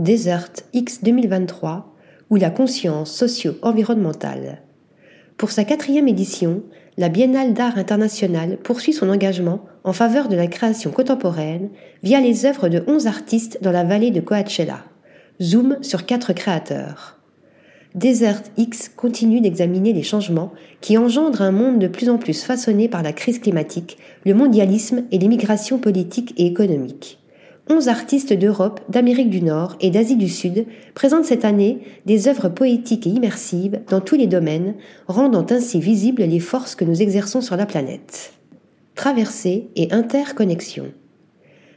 Desert X 2023 ou la conscience socio-environnementale. Pour sa quatrième édition, la Biennale d'art international poursuit son engagement en faveur de la création contemporaine via les œuvres de 11 artistes dans la vallée de Coachella. Zoom sur quatre créateurs. Desert X continue d'examiner les changements qui engendrent un monde de plus en plus façonné par la crise climatique, le mondialisme et les migrations politiques et économiques. 11 artistes d'Europe, d'Amérique du Nord et d'Asie du Sud présentent cette année des œuvres poétiques et immersives dans tous les domaines, rendant ainsi visibles les forces que nous exerçons sur la planète. Traversée et interconnexion.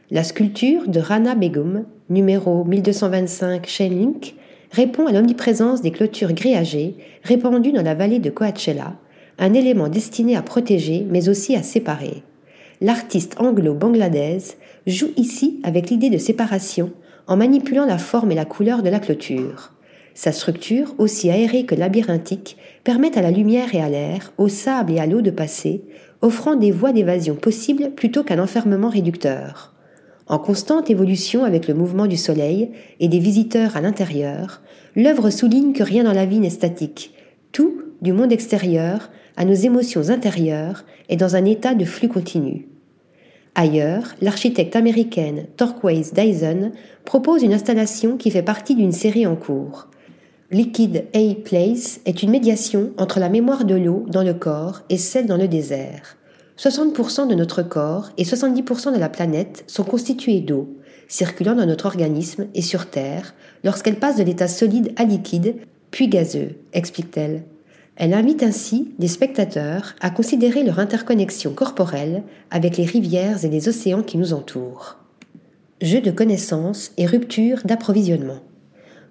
La sculpture de Rana Begum, numéro 1225 Link, répond à l'omniprésence des clôtures grillagées répandues dans la vallée de Coachella, un élément destiné à protéger mais aussi à séparer. L'artiste anglo-bangladaise joue ici avec l'idée de séparation en manipulant la forme et la couleur de la clôture. Sa structure, aussi aérée que labyrinthique, permet à la lumière et à l'air, au sable et à l'eau de passer, offrant des voies d'évasion possibles plutôt qu'un enfermement réducteur. En constante évolution avec le mouvement du soleil et des visiteurs à l'intérieur, l'œuvre souligne que rien dans la vie n'est statique. Tout, du monde extérieur à nos émotions intérieures, est dans un état de flux continu. Ailleurs, l'architecte américaine Torquays Dyson propose une installation qui fait partie d'une série en cours. Liquid A Place est une médiation entre la mémoire de l'eau dans le corps et celle dans le désert. 60% de notre corps et 70% de la planète sont constitués d'eau, circulant dans notre organisme et sur Terre lorsqu'elle passe de l'état solide à liquide, puis gazeux, explique-t-elle. Elle invite ainsi les spectateurs à considérer leur interconnexion corporelle avec les rivières et les océans qui nous entourent. Jeu de connaissances et rupture d'approvisionnement.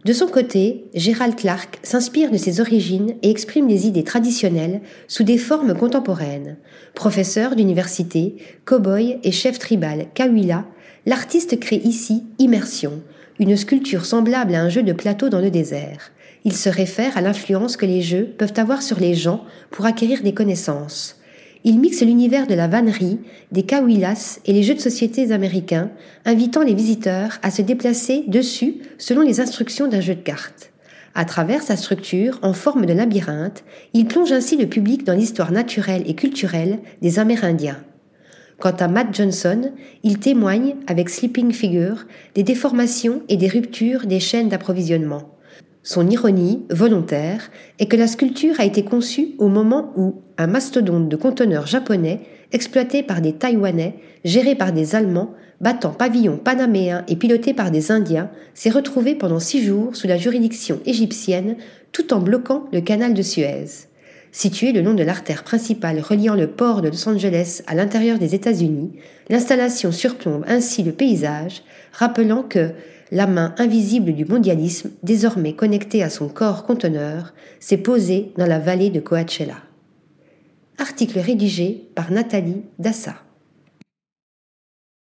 De son côté, Gérald Clark s'inspire de ses origines et exprime les idées traditionnelles sous des formes contemporaines. Professeur d'université, cow-boy et chef tribal Kawila, l'artiste crée ici Immersion, une sculpture semblable à un jeu de plateau dans le désert. Il se réfère à l'influence que les jeux peuvent avoir sur les gens pour acquérir des connaissances. Il mixe l'univers de la vannerie, des kawilas et les jeux de société américains, invitant les visiteurs à se déplacer dessus selon les instructions d'un jeu de cartes. À travers sa structure en forme de labyrinthe, il plonge ainsi le public dans l'histoire naturelle et culturelle des Amérindiens. Quant à Matt Johnson, il témoigne, avec Sleeping Figure, des déformations et des ruptures des chaînes d'approvisionnement. Son ironie, volontaire, est que la sculpture a été conçue au moment où un mastodonte de conteneurs japonais, exploité par des Taïwanais, géré par des Allemands, battant pavillon panaméen et piloté par des Indiens, s'est retrouvé pendant six jours sous la juridiction égyptienne tout en bloquant le canal de Suez. Situé le long de l'artère principale reliant le port de Los Angeles à l'intérieur des États-Unis, l'installation surplombe ainsi le paysage, rappelant que la main invisible du mondialisme, désormais connectée à son corps conteneur, s'est posée dans la vallée de Coachella. Article rédigé par Nathalie Dassa.